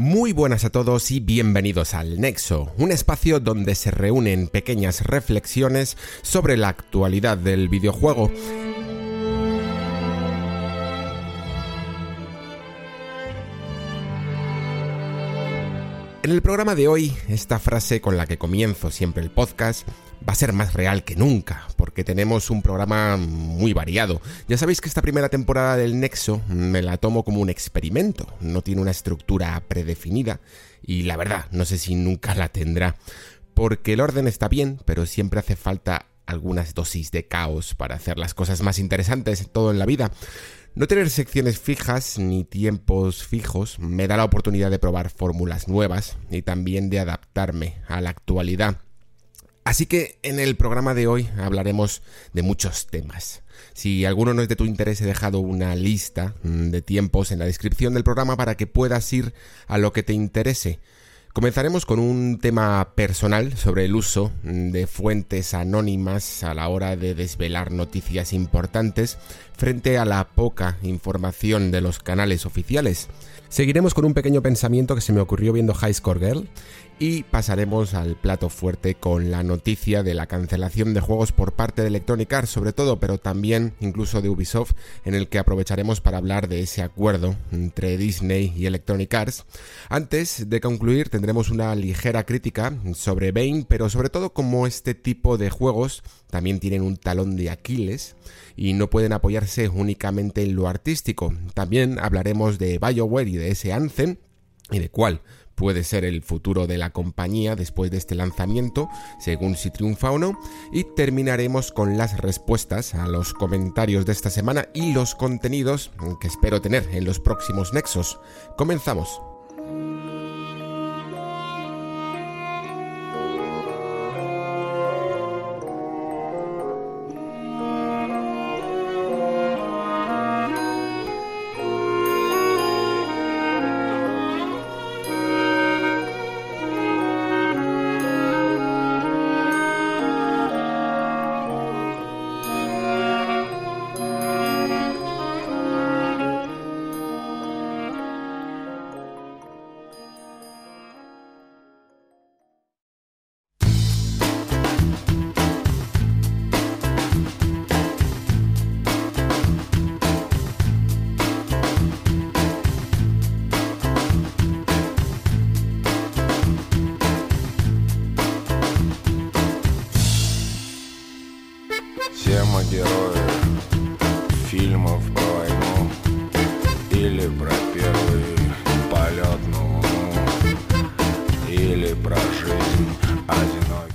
Muy buenas a todos y bienvenidos al Nexo, un espacio donde se reúnen pequeñas reflexiones sobre la actualidad del videojuego. En el programa de hoy, esta frase con la que comienzo siempre el podcast va a ser más real que nunca, porque tenemos un programa muy variado. Ya sabéis que esta primera temporada del Nexo me la tomo como un experimento, no tiene una estructura predefinida y la verdad, no sé si nunca la tendrá, porque el orden está bien, pero siempre hace falta algunas dosis de caos para hacer las cosas más interesantes todo en la vida. No tener secciones fijas ni tiempos fijos me da la oportunidad de probar fórmulas nuevas y también de adaptarme a la actualidad. Así que en el programa de hoy hablaremos de muchos temas. Si alguno no es de tu interés he dejado una lista mm, de tiempos en la descripción del programa para que puedas ir a lo que te interese. Comenzaremos con un tema personal sobre el uso de fuentes anónimas a la hora de desvelar noticias importantes frente a la poca información de los canales oficiales. Seguiremos con un pequeño pensamiento que se me ocurrió viendo High Score Girl y pasaremos al plato fuerte con la noticia de la cancelación de juegos por parte de Electronic Arts sobre todo, pero también incluso de Ubisoft, en el que aprovecharemos para hablar de ese acuerdo entre Disney y Electronic Arts. Antes de concluir tendremos una ligera crítica sobre Bane, pero sobre todo como este tipo de juegos también tienen un talón de Aquiles y no pueden apoyarse únicamente en lo artístico. También hablaremos de BioWare y de ese Anthem y de cuál puede ser el futuro de la compañía después de este lanzamiento, según si triunfa o no, y terminaremos con las respuestas a los comentarios de esta semana y los contenidos que espero tener en los próximos nexos. Comenzamos.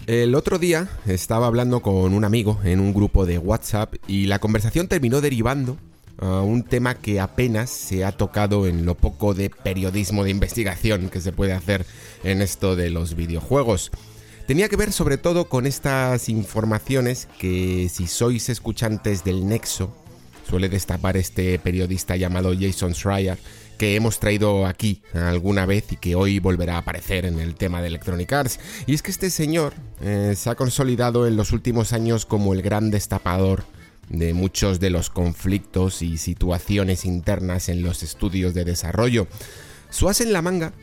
El otro día estaba hablando con un amigo en un grupo de WhatsApp y la conversación terminó derivando a un tema que apenas se ha tocado en lo poco de periodismo de investigación que se puede hacer en esto de los videojuegos. Tenía que ver sobre todo con estas informaciones que si sois escuchantes del Nexo, suele destapar este periodista llamado Jason Schreier, que hemos traído aquí alguna vez y que hoy volverá a aparecer en el tema de Electronic Arts. Y es que este señor eh, se ha consolidado en los últimos años como el gran destapador de muchos de los conflictos y situaciones internas en los estudios de desarrollo. Su as en la manga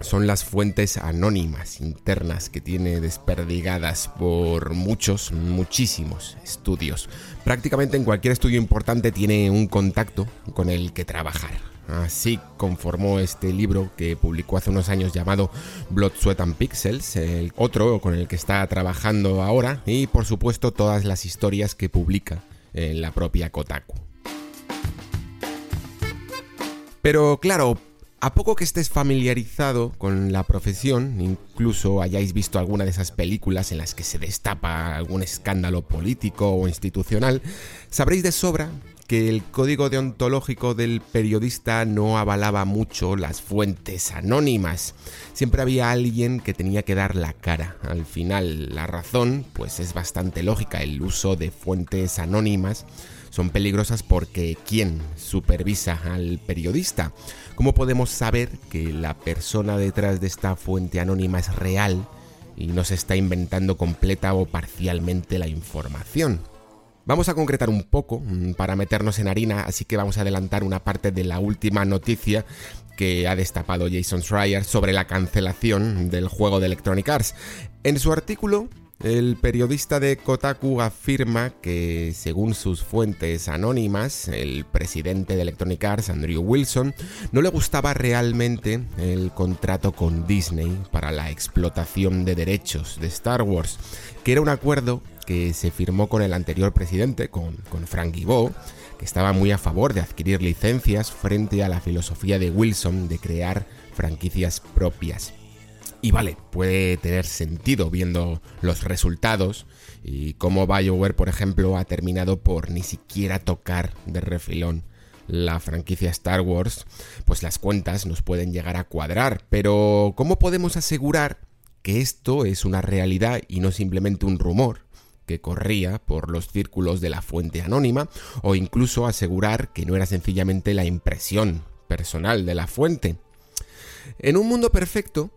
son las fuentes anónimas internas que tiene desperdigadas por muchos, muchísimos estudios. Prácticamente en cualquier estudio importante tiene un contacto con el que trabajar. Así conformó este libro que publicó hace unos años llamado Blood, Sweat and Pixels, el otro con el que está trabajando ahora, y por supuesto todas las historias que publica en la propia Kotaku. Pero claro, A poco que estés familiarizado con la profesión, incluso hayáis visto alguna de esas películas en las que se destapa algún escándalo político o institucional, sabréis de sobra que el código deontológico del periodista no avalaba mucho las fuentes anónimas. Siempre había alguien que tenía que dar la cara. Al final, la razón, pues es bastante lógica. El uso de fuentes anónimas son peligrosas porque ¿quién supervisa al periodista? ¿Cómo podemos saber que la persona detrás de esta fuente anónima es real y no se está inventando completa o parcialmente la información? Vamos a concretar un poco mm, para meternos en harina, así que vamos a adelantar una parte de la última noticia que ha destapado Jason Schreier sobre la cancelación del juego de Electronic Arts. En su artículo el periodista de Kotaku afirma que, según sus fuentes anónimas, el presidente de Electronic Arts, Andrew Wilson, no le gustaba realmente el contrato con Disney para la explotación de derechos de Star Wars, que era un acuerdo que se firmó con el anterior presidente, con, con Frank Guibault, que estaba muy a favor de adquirir licencias frente a la filosofía de Wilson de crear franquicias propias. Y vale, puede tener sentido viendo los resultados y cómo BioWare, por ejemplo, ha terminado por ni siquiera tocar de refilón la franquicia Star Wars, pues las cuentas nos pueden llegar a cuadrar. Pero, ¿cómo podemos asegurar que esto es una realidad y no simplemente un rumor? que corría por los círculos de la fuente anónima, o incluso asegurar que no era sencillamente la impresión personal de la fuente. En un mundo perfecto,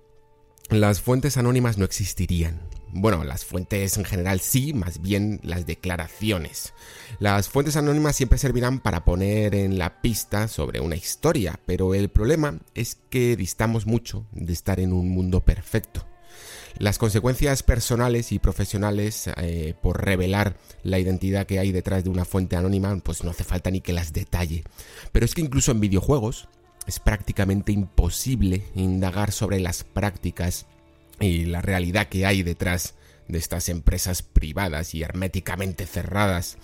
las fuentes anónimas no existirían. Bueno, las fuentes en general sí, más bien las declaraciones. Las fuentes anónimas siempre servirán para poner en la pista sobre una historia, pero el problema es que distamos mucho de estar en un mundo perfecto. Las consecuencias personales y profesionales eh, por revelar la identidad que hay detrás de una fuente anónima, pues no hace falta ni que las detalle. Pero es que incluso en videojuegos, es prácticamente imposible indagar sobre las prácticas y la realidad que hay detrás de estas empresas privadas y herméticamente cerradas.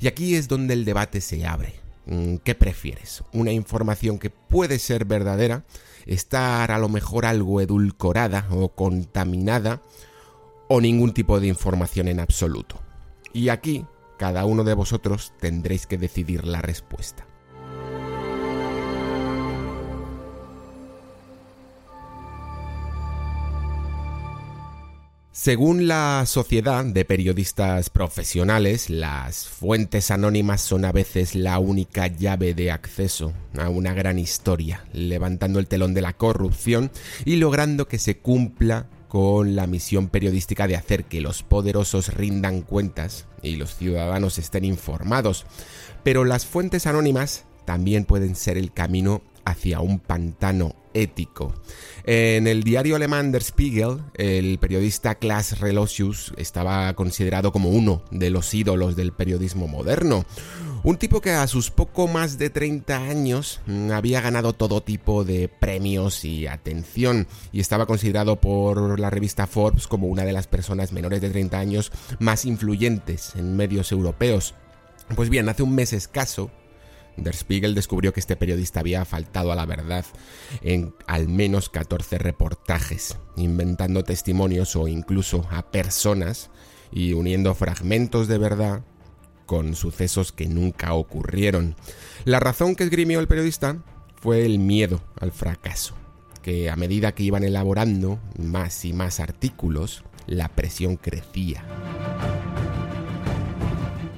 Y aquí es donde el debate se abre. Mm, ¿Qué prefieres? ¿Una información que puede ser verdadera, estar a lo mejor algo edulcorada o contaminada, o ningún tipo de información en absoluto? Y aquí, cada uno de vosotros tendréis que decidir la respuesta. Según la Sociedad de Periodistas Profesionales, las fuentes anónimas son a veces la única llave de acceso a una gran historia, levantando el telón de la corrupción y logrando que se cumpla con la misión periodística de hacer que los poderosos rindan cuentas y los ciudadanos estén informados. Pero las fuentes anónimas también pueden ser el camino hacia un pantano ético. En el diario alemán Der Spiegel, el periodista Klaas Relosius estaba considerado como uno de los ídolos del periodismo moderno. Un tipo que a sus poco más de 30 años mm, había ganado todo tipo de premios y atención y estaba considerado por la revista Forbes como una de las personas menores de 30 años más influyentes en medios europeos. Pues bien, hace un mes escaso, Der Spiegel descubrió que este periodista había faltado a la verdad en al menos 14 reportajes, inventando testimonios o incluso a personas y uniendo fragmentos de verdad con sucesos que nunca ocurrieron. La razón que esgrimió el periodista fue el miedo al fracaso, que a medida que iban elaborando más y más artículos, la presión crecía.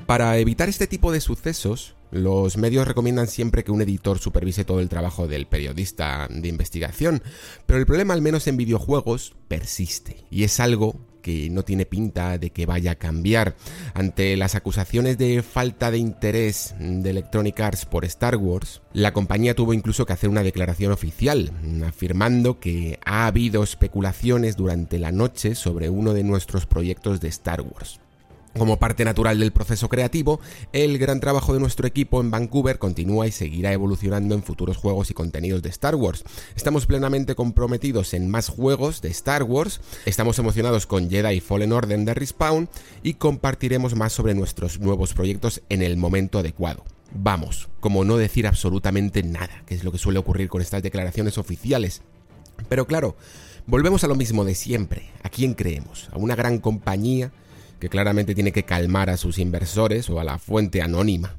Para evitar este tipo de sucesos, los medios recomiendan siempre que un editor supervise todo el trabajo del periodista de investigación, pero el problema, al menos en videojuegos, persiste, y es algo que no tiene pinta de que vaya a cambiar. Ante las acusaciones de falta de interés de Electronic Arts por Star Wars, la compañía tuvo incluso que hacer una declaración oficial, afirmando que ha habido especulaciones durante la noche sobre uno de nuestros proyectos de Star Wars. Como parte natural del proceso creativo, el gran trabajo de nuestro equipo en Vancouver continúa y seguirá evolucionando en futuros juegos y contenidos de Star Wars. Estamos plenamente comprometidos en más juegos de Star Wars, estamos emocionados con Jedi Fallen Order de Respawn y compartiremos más sobre nuestros nuevos proyectos en el momento adecuado. Vamos, como no decir absolutamente nada, que es lo que suele ocurrir con estas declaraciones oficiales. Pero claro, volvemos a lo mismo de siempre. ¿A quién creemos? ¿A una gran compañía que claramente tiene que calmar a sus inversores o a la fuente anónima?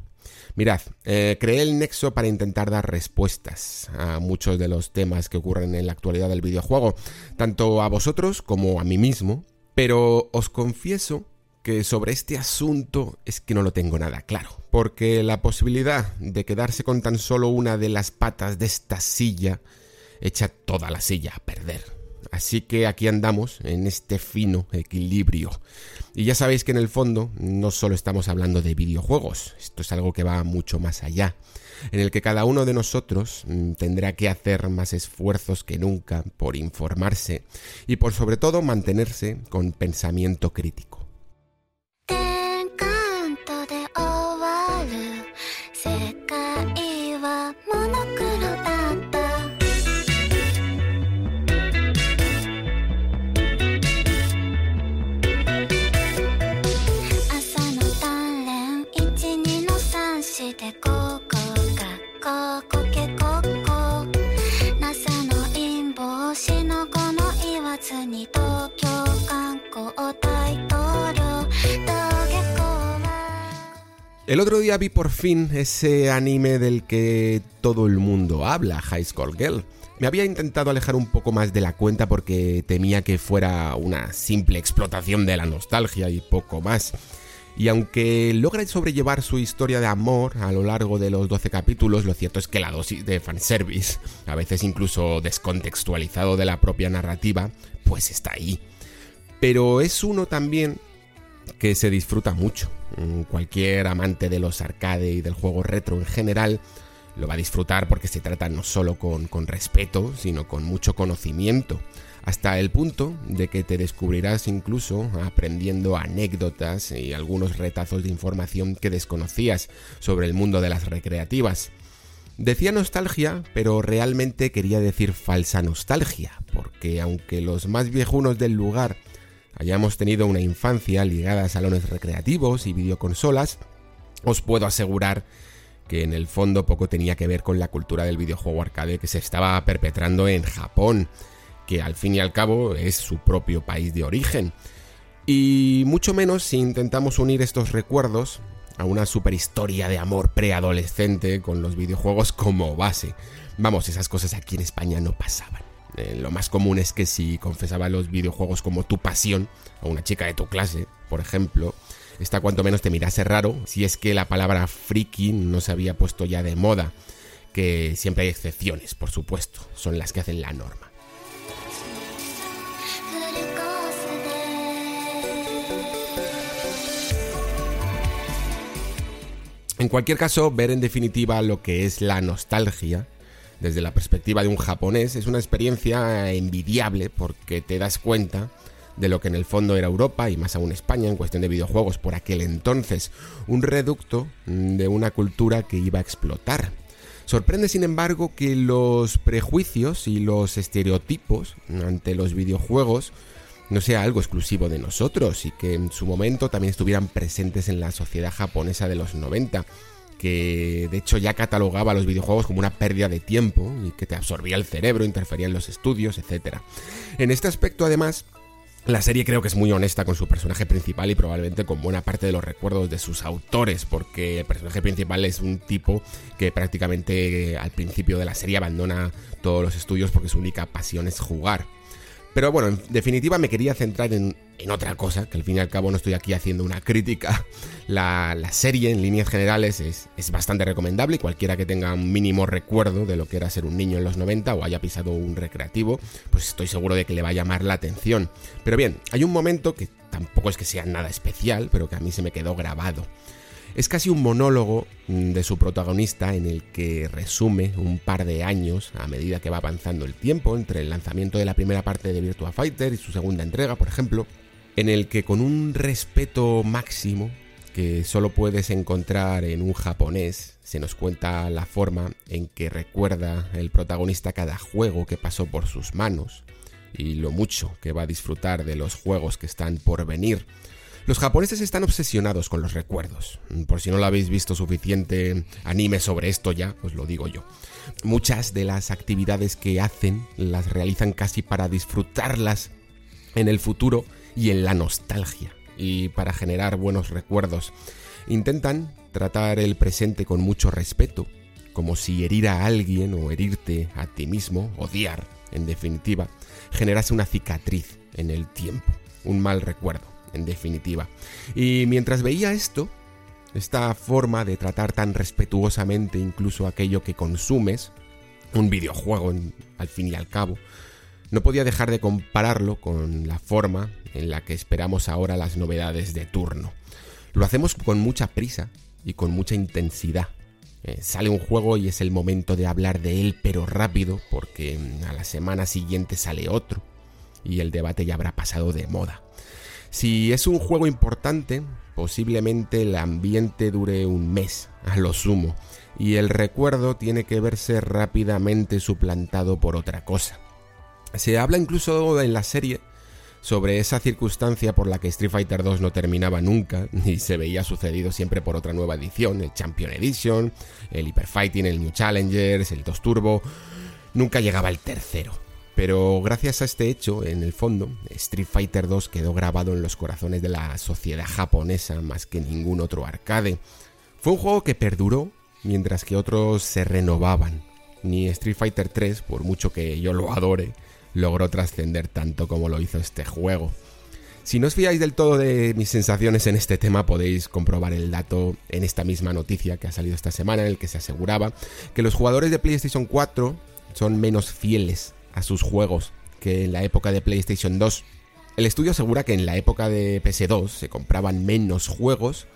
Mirad, eh, creé el Nexo para intentar dar respuestas a muchos de los temas que ocurren en la actualidad del videojuego, tanto a vosotros como a mí mismo, pero os confieso que sobre este asunto es que no lo tengo nada claro, porque la posibilidad de quedarse con tan solo una de las patas de esta silla echa toda la silla a perder. Así que aquí andamos en este fino equilibrio. Y ya sabéis que en el fondo no solo estamos hablando de videojuegos, esto es algo que va mucho más allá, en el que cada uno de nosotros mm, tendrá que hacer más esfuerzos que nunca por informarse y por sobre todo mantenerse con pensamiento crítico. El otro día vi por fin ese anime del que todo el mundo habla, High School Girl. Me había intentado alejar un poco más de la cuenta porque temía que fuera una simple explotación de la nostalgia y poco más. Y aunque logra sobrellevar su historia de amor a lo largo de los 12 capítulos, lo cierto es que la dosis de fanservice, a veces incluso descontextualizado de la propia narrativa, pues está ahí. Pero es uno también que se disfruta mucho. Mm, cualquier amante de los arcade y del juego retro en general lo va a disfrutar porque se trata no solo con, con, respeto, sino con mucho conocimiento, hasta el punto de que te descubrirás incluso aprendiendo anécdotas y algunos retazos de información que desconocías sobre el mundo de las recreativas. Decía nostalgia, pero realmente quería decir falsa nostalgia, porque aunque los más viejunos del lugar hayamos tenido una infancia ligada a salones recreativos y videoconsolas, os puedo asegurar que en el fondo poco tenía que ver con la cultura del videojuego arcade que se estaba perpetrando en Japón, que al fin y al cabo es su propio país de origen. Y mucho menos si intentamos unir estos recuerdos a una superhistoria de amor preadolescente con los videojuegos como base. Vamos, esas cosas aquí en España no pasaban. Eh, lo más común es que si confesaba los videojuegos como tu pasión, a una chica de tu clase, por ejemplo, esta cuanto menos te mirase raro si es que la palabra friki no se había puesto ya de moda, que siempre hay excepciones, por supuesto, son las que hacen la norma. En cualquier caso, ver en definitiva lo que es la nostalgia desde la perspectiva de un japonés es una experiencia envidiable porque te das cuenta de lo que en el fondo era Europa y más aún España en cuestión de videojuegos por aquel entonces, un reducto de una cultura que iba a explotar. Sorprende sin embargo que los prejuicios y los estereotipos ante los videojuegos no sea algo exclusivo de nosotros y que en su momento también estuvieran presentes en la sociedad japonesa de los 90 que de hecho ya catalogaba los videojuegos como una pérdida de tiempo y que te absorbía el cerebro, interfería en los estudios, etc. En este aspecto, además, la serie creo que es muy honesta con su personaje principal y probablemente con buena parte de los recuerdos de sus autores, porque el personaje principal es un tipo que prácticamente al principio de la serie abandona todos los estudios porque su única pasión es jugar. Pero bueno, en definitiva me quería centrar en, otra cosa, que al fin y al cabo no estoy aquí haciendo una crítica. La, serie, en líneas generales, es, es, bastante recomendable y cualquiera que tenga un mínimo recuerdo de lo que era ser un niño en los 90 o haya pisado un recreativo, pues estoy seguro de que le va a llamar la atención. Pero bien, hay un momento que tampoco es que sea nada especial, pero que a mí se me quedó grabado. Es casi un monólogo mm, de su protagonista en el que resume un par de años a medida que va avanzando el tiempo entre el lanzamiento de la primera parte de Virtua Fighter y su segunda entrega, por ejemplo, en el que con un respeto máximo que solo puedes encontrar en un japonés, se nos cuenta la forma en que recuerda el protagonista cada juego que pasó por sus manos y lo mucho que va a disfrutar de los juegos que están por venir Los japoneses están obsesionados con los recuerdos. Por si no lo habéis visto suficiente anime sobre esto ya, os lo digo yo. Muchas de las actividades que hacen las realizan casi para disfrutarlas en el futuro y en la nostalgia y para generar buenos recuerdos. Intentan tratar el presente con mucho respeto, como si herir a alguien o herirte a ti mismo, odiar, en definitiva, generase una cicatriz en el tiempo, un mal recuerdo, en definitiva. Y mientras veía esto, esta forma de tratar tan respetuosamente incluso aquello que consumes, un videojuego al fin y al cabo, no podía dejar de compararlo con la forma en la que esperamos ahora las novedades de turno. Lo hacemos con mucha prisa y con mucha intensidad. Eh, sale un juego y es el momento de hablar de él, pero rápido, porque a la semana siguiente sale otro y el debate ya habrá pasado de moda. Si es un juego importante, posiblemente el ambiente dure un mes, a lo sumo, y el recuerdo tiene que verse rápidamente suplantado por otra cosa. Se habla incluso en la serie sobre esa circunstancia por la que Street Fighter 2 no terminaba nunca y se veía sucedido siempre por otra nueva edición, el Champion Edition, el Hyper Fighting, el New Challengers, el 2 Turbo, nunca llegaba el tercero. Pero gracias a este hecho, en el fondo, Street Fighter 2 quedó grabado en los corazones de la sociedad japonesa más que ningún otro arcade. Fue un juego que perduró mientras que otros se renovaban. Ni Street Fighter 3, por mucho que yo lo adore, logró trascender tanto como lo hizo este juego. Si no os fiáis del todo de mis sensaciones en este tema, podéis comprobar el dato en esta misma noticia que ha salido esta semana, en el que se aseguraba que los jugadores de PlayStation 4 son menos fieles a sus juegos que en la época de PlayStation 2. El estudio asegura que en la época de PS2 se compraban menos juegos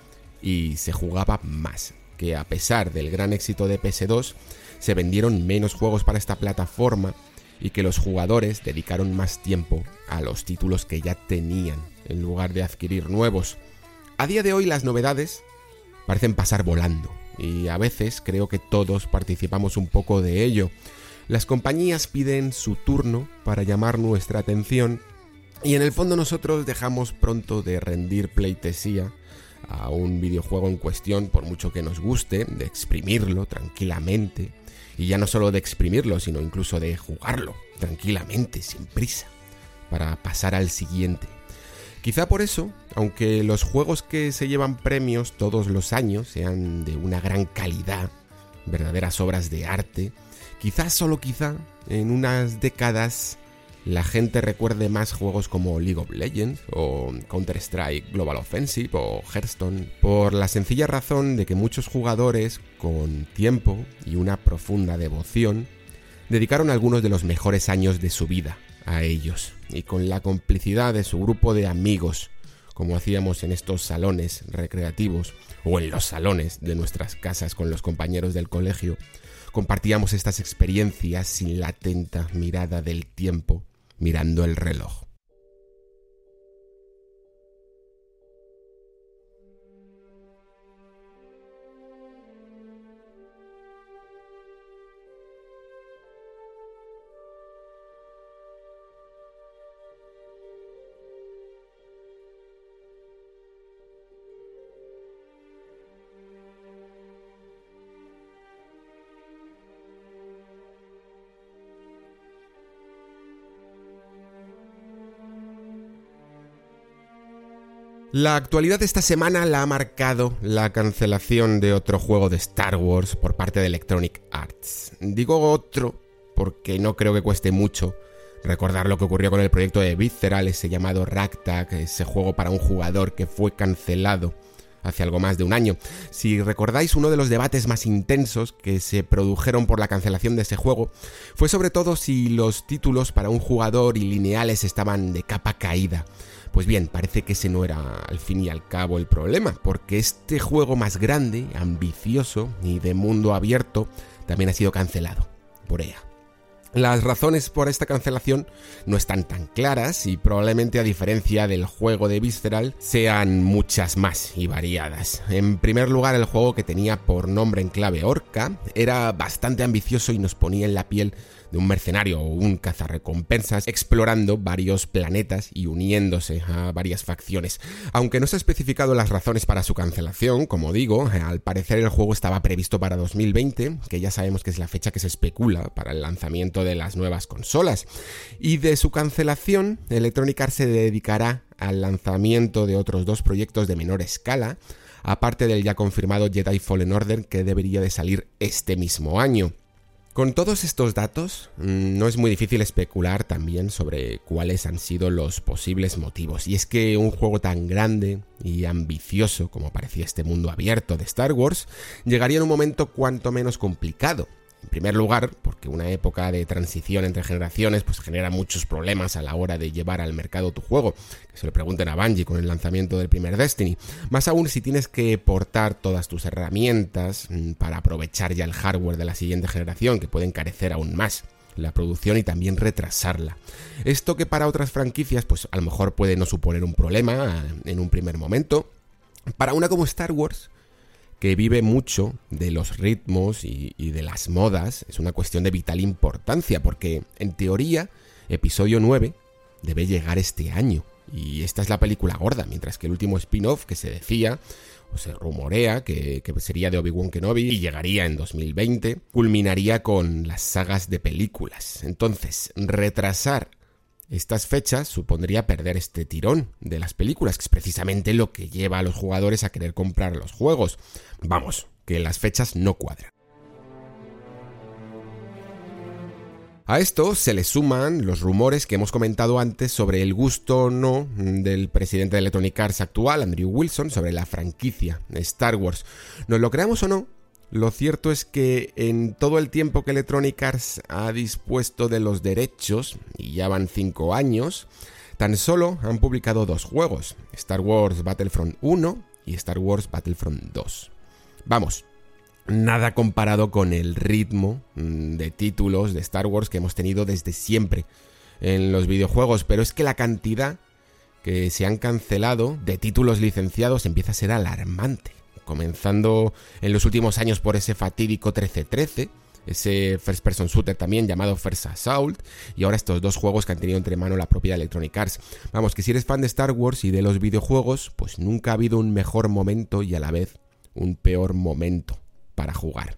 y se jugaba más, que a pesar del gran éxito de PS2, se vendieron menos juegos para esta plataforma y que los jugadores dedicaron más tiempo a los títulos que ya tenían en lugar de adquirir nuevos. A día de hoy las novedades parecen pasar volando y a veces creo que todos participamos un poco de ello. Las compañías piden su turno para llamar nuestra atención y en el fondo nosotros dejamos pronto de rendir pleitesía a un videojuego en cuestión por mucho que nos guste, de exprimirlo tranquilamente y ya no solo de exprimirlo, sino incluso de jugarlo tranquilamente, sin prisa, para pasar al siguiente. Quizá por eso, aunque los juegos que se llevan premios todos los años sean de una gran calidad, verdaderas obras de arte, quizá solo quizá en unas décadas la gente recuerde más juegos como League of Legends o Counter-Strike Global Offensive o Hearthstone, por la sencilla razón de que muchos jugadores con tiempo y una profunda devoción dedicaron algunos de los mejores años de su vida a ellos, y con la complicidad de su grupo de amigos, como hacíamos en estos salones recreativos o en los salones de nuestras casas con los compañeros del colegio, compartíamos estas experiencias sin la atenta mirada del tiempo mirando el reloj. La actualidad de esta semana la ha marcado la cancelación de otro juego de Star Wars por parte de Electronic Arts. Digo otro porque no creo que cueste mucho recordar lo que ocurrió con el proyecto de Visceral, ese llamado Ragtag, ese juego para un jugador que fue cancelado hace algo más de un año. Si recordáis, uno de los debates más intensos que se produjeron por la cancelación de ese juego fue sobre todo si los títulos para un jugador y lineales estaban de capa caída. Pues bien, parece que ese no era al fin y al cabo el problema, porque este juego más grande, ambicioso y de mundo abierto también ha sido cancelado por ella. Las razones por esta cancelación no están tan claras y probablemente a diferencia del juego de Visceral sean muchas más y variadas. En primer lugar, el juego que tenía por nombre en clave Orca era bastante ambicioso y nos ponía en la piel de un mercenario o un cazarrecompensas explorando varios planetas y uniéndose a varias facciones. Aunque no se ha especificado las razones para su cancelación, como digo, al parecer el juego estaba previsto para 2020, que ya sabemos que es la fecha que se especula para el lanzamiento de las nuevas consolas. Y de su cancelación, Electronic Arts se dedicará al lanzamiento de otros dos proyectos de menor escala, aparte del ya confirmado Jedi Fallen Order que debería de salir este mismo año. Con todos estos datos, mm, no es muy difícil especular también sobre cuáles han sido los posibles motivos. Y es que un juego tan grande y ambicioso como parecía este mundo abierto de Star Wars, llegaría en un momento cuanto menos complicado, en primer lugar, porque una época de transición entre generaciones pues genera muchos problemas a la hora de llevar al mercado tu juego. Que se lo pregunten a Bungie con el lanzamiento del primer Destiny. Más aún si tienes que portar todas tus herramientas mm, para aprovechar ya el hardware de la siguiente generación, que puede encarecer aún más la producción y también retrasarla. Esto que para otras franquicias pues a lo mejor puede no suponer un problema eh, en un primer momento, para una como Star Wars que vive mucho de los ritmos y, de las modas, es una cuestión de vital importancia, porque en teoría, episodio 9 debe llegar este año. Y esta es la película gorda, mientras que el último spin-off que se decía, o se rumorea, que, que sería de Obi-Wan Kenobi y llegaría en 2020, culminaría con las sagas de películas. Entonces, retrasar estas fechas supondría perder este tirón de las películas, que es precisamente lo que lleva a los jugadores a querer comprar los juegos. Vamos, que las fechas no cuadran. A esto se le suman los rumores que hemos comentado antes sobre el gusto o no del presidente de Electronic Arts actual, Andrew Wilson, sobre la franquicia Star Wars. Nos lo creamos o no, lo cierto es que en todo el tiempo que Electronic Arts ha dispuesto de los derechos, y ya van 5 años, tan solo han publicado dos juegos, Star Wars Battlefront 1 y Star Wars Battlefront 2. Vamos, nada comparado con el ritmo mm, de títulos de Star Wars que hemos tenido desde siempre en los videojuegos, pero es que la cantidad que se han cancelado de títulos licenciados empieza a ser alarmante comenzando en los últimos años por ese fatídico 1313, ese first person shooter también llamado First Assault y ahora estos dos juegos que han tenido entre mano la propia Electronic Arts. Vamos, que si eres fan de Star Wars y de los videojuegos, pues nunca ha habido un mejor momento y a la vez un peor momento para jugar.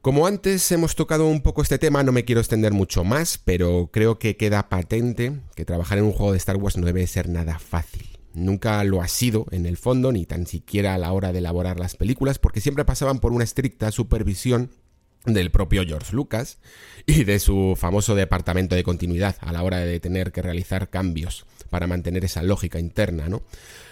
Como antes hemos tocado un poco este tema, no me quiero extender mucho más, pero creo que queda patente que trabajar en un juego de Star Wars no debe ser nada fácil. Nunca lo ha sido en el fondo, ni tan siquiera a la hora de elaborar las películas, porque siempre pasaban por una estricta supervisión del propio George Lucas y de su famoso departamento de continuidad a la hora de tener que realizar cambios para mantener esa lógica interna, ¿no?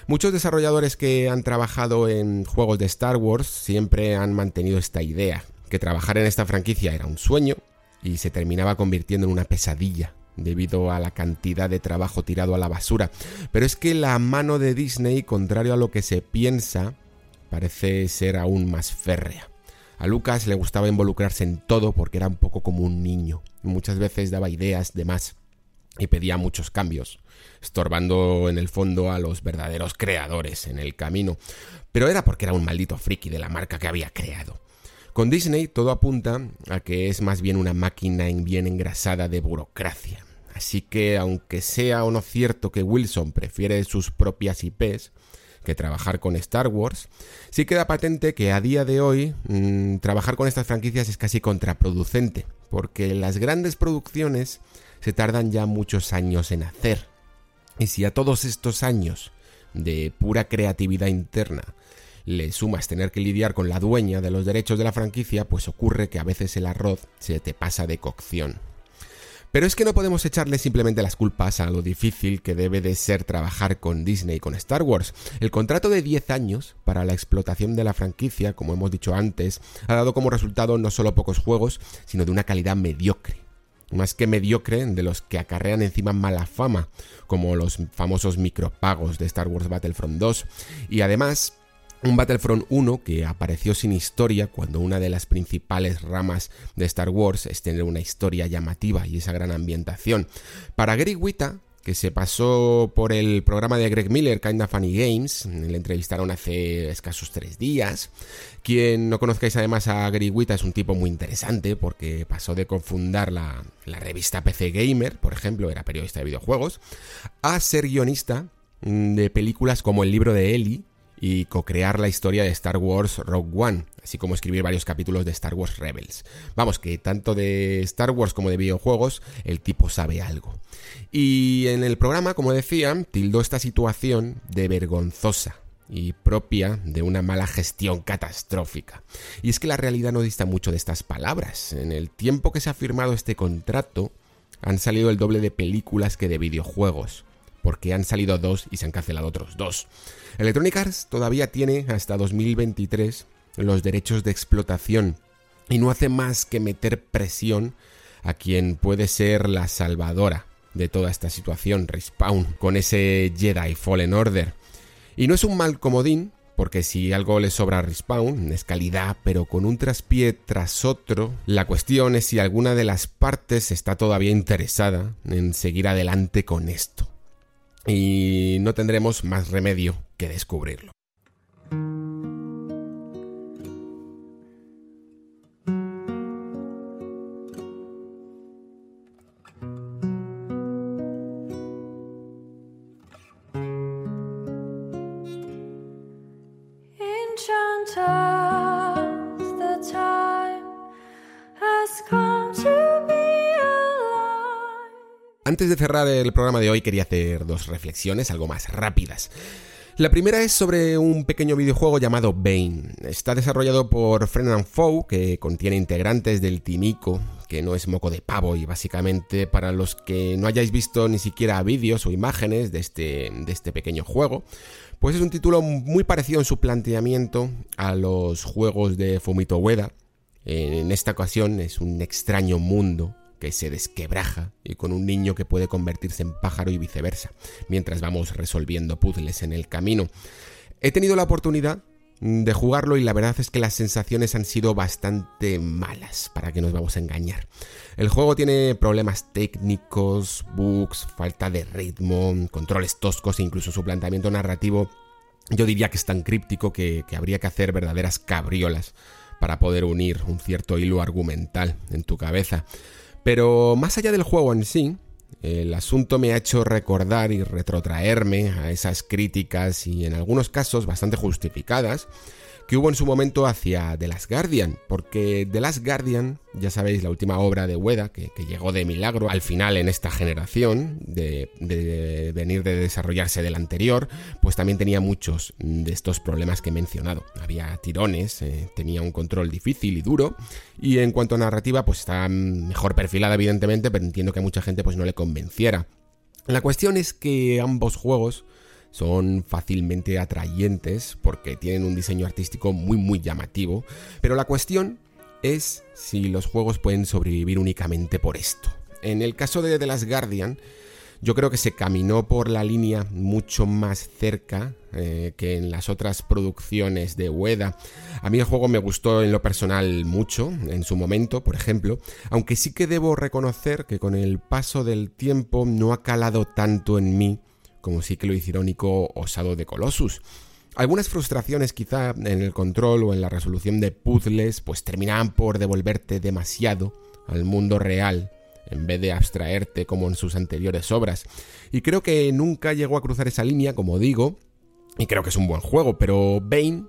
Muchos desarrolladores que han trabajado en juegos de Star Wars siempre han mantenido esta idea, que trabajar en esta franquicia era un sueño y se terminaba convirtiendo en una pesadilla debido a la cantidad de trabajo tirado a la basura. Pero es que la mano de Disney, contrario a lo que se piensa, parece ser aún más férrea. A Lucas le gustaba involucrarse en todo porque era un poco como un niño. Muchas veces daba ideas de más y pedía muchos cambios, estorbando en el fondo a los verdaderos creadores en el camino. Pero era porque era un maldito friki de la marca que había creado. Con Disney todo apunta a que es más bien una máquina bien engrasada de burocracia. Así que aunque sea o no cierto que Wilson prefiere sus propias IPs que trabajar con Star Wars, sí queda patente que a día de hoy mm, trabajar con estas franquicias es casi contraproducente, porque las grandes producciones se tardan ya muchos años en hacer. Y si a todos estos años de pura creatividad interna le sumas tener que lidiar con la dueña de los derechos de la franquicia, pues ocurre que a veces el arroz se te pasa de cocción. Pero es que no podemos echarle simplemente las culpas a lo difícil que debe de ser trabajar con Disney y con Star Wars. El contrato de 10 años para la explotación de la franquicia, como hemos dicho antes, ha dado como resultado no solo pocos juegos, sino de una calidad mediocre. Más que mediocre, de los que acarrean encima mala fama, como los famosos micropagos de Star Wars Battlefront 2. Y además, un Battlefront 1 que apareció sin historia cuando una de las principales ramas de Star Wars es tener una historia llamativa y esa gran ambientación. Para Gary Wita, que se pasó por el programa de Greg Miller, Kinda Funny Games. Le entrevistaron hace escasos tres días. Quien no conozcáis además a Gary Wita es un tipo muy interesante porque pasó de confundar la, la revista PC Gamer, por ejemplo, era periodista de videojuegos, a ser guionista de películas como El libro de Ellie y co-crear la historia de Star Wars Rogue One, así como escribir varios capítulos de Star Wars Rebels. Vamos, que tanto de Star Wars como de videojuegos el tipo sabe algo. Y en el programa, como decía, tildó esta situación de vergonzosa y propia de una mala gestión catastrófica. Y es que la realidad no dista mucho de estas palabras. En el tiempo que se ha firmado este contrato, han salido el doble de películas que de videojuegos porque han salido dos y se han cancelado otros dos. Electronic Arts todavía tiene hasta 2023 los derechos de explotación y no hace más que meter presión a quien puede ser la salvadora de toda esta situación, Respawn, con ese Jedi Fallen Order. Y no es un mal comodín, porque si algo le sobra a Respawn es calidad, pero con un traspié tras otro, la cuestión es si alguna de las partes está todavía interesada en seguir adelante con esto y no tendremos más remedio que descubrirlo. Antes de cerrar el programa de hoy quería hacer dos reflexiones, algo más rápidas. La primera es sobre un pequeño videojuego llamado Bane. Está desarrollado por Friend Foe, que contiene integrantes del Timico, que no es moco de pavo y básicamente para los que no hayáis visto ni siquiera vídeos o imágenes de este, de este pequeño juego, pues es un título muy parecido en su planteamiento a los juegos de Fumito Ueda. En esta ocasión es un extraño mundo que se desquebraja y con un niño que puede convertirse en pájaro y viceversa, mientras vamos resolviendo puzzles en el camino. He tenido la oportunidad de jugarlo y la verdad es que las sensaciones han sido bastante malas, para que nos vamos a engañar. El juego tiene problemas técnicos, bugs, falta de ritmo, controles toscos e incluso su planteamiento narrativo yo diría que es tan críptico que, que habría que hacer verdaderas cabriolas para poder unir un cierto hilo argumental en tu cabeza. Pero más allá del juego en sí, el asunto me ha hecho recordar y retrotraerme a esas críticas y en algunos casos bastante justificadas que hubo en su momento hacia The Last Guardian, porque The Last Guardian, ya sabéis, la última obra de Ueda, que, llegó de milagro al final en esta generación, de, venir de desarrollarse del anterior, pues también tenía muchos de estos problemas que he mencionado. Había tirones, eh, tenía un control difícil y duro, y en cuanto a narrativa, pues está mejor perfilada, evidentemente, pero entiendo que a mucha gente pues no le convenciera. La cuestión es que ambos juegos son fácilmente atrayentes porque tienen un diseño artístico muy muy llamativo, pero la cuestión es si los juegos pueden sobrevivir únicamente por esto. En el caso de The Last Guardian, yo creo que se caminó por la línea mucho más cerca eh, que en las otras producciones de Ueda. A mí el juego me gustó en lo personal mucho, en su momento, por ejemplo, aunque sí que debo reconocer que con el paso del tiempo no ha calado tanto en mí como sí que lo hicieron Nico Osado de Colossus. Algunas frustraciones quizá en el control o en la resolución de puzzles pues terminaban por devolverte demasiado al mundo real en vez de abstraerte como en sus anteriores obras. Y creo que nunca llegó a cruzar esa línea, como digo, y creo que es un buen juego, pero Bane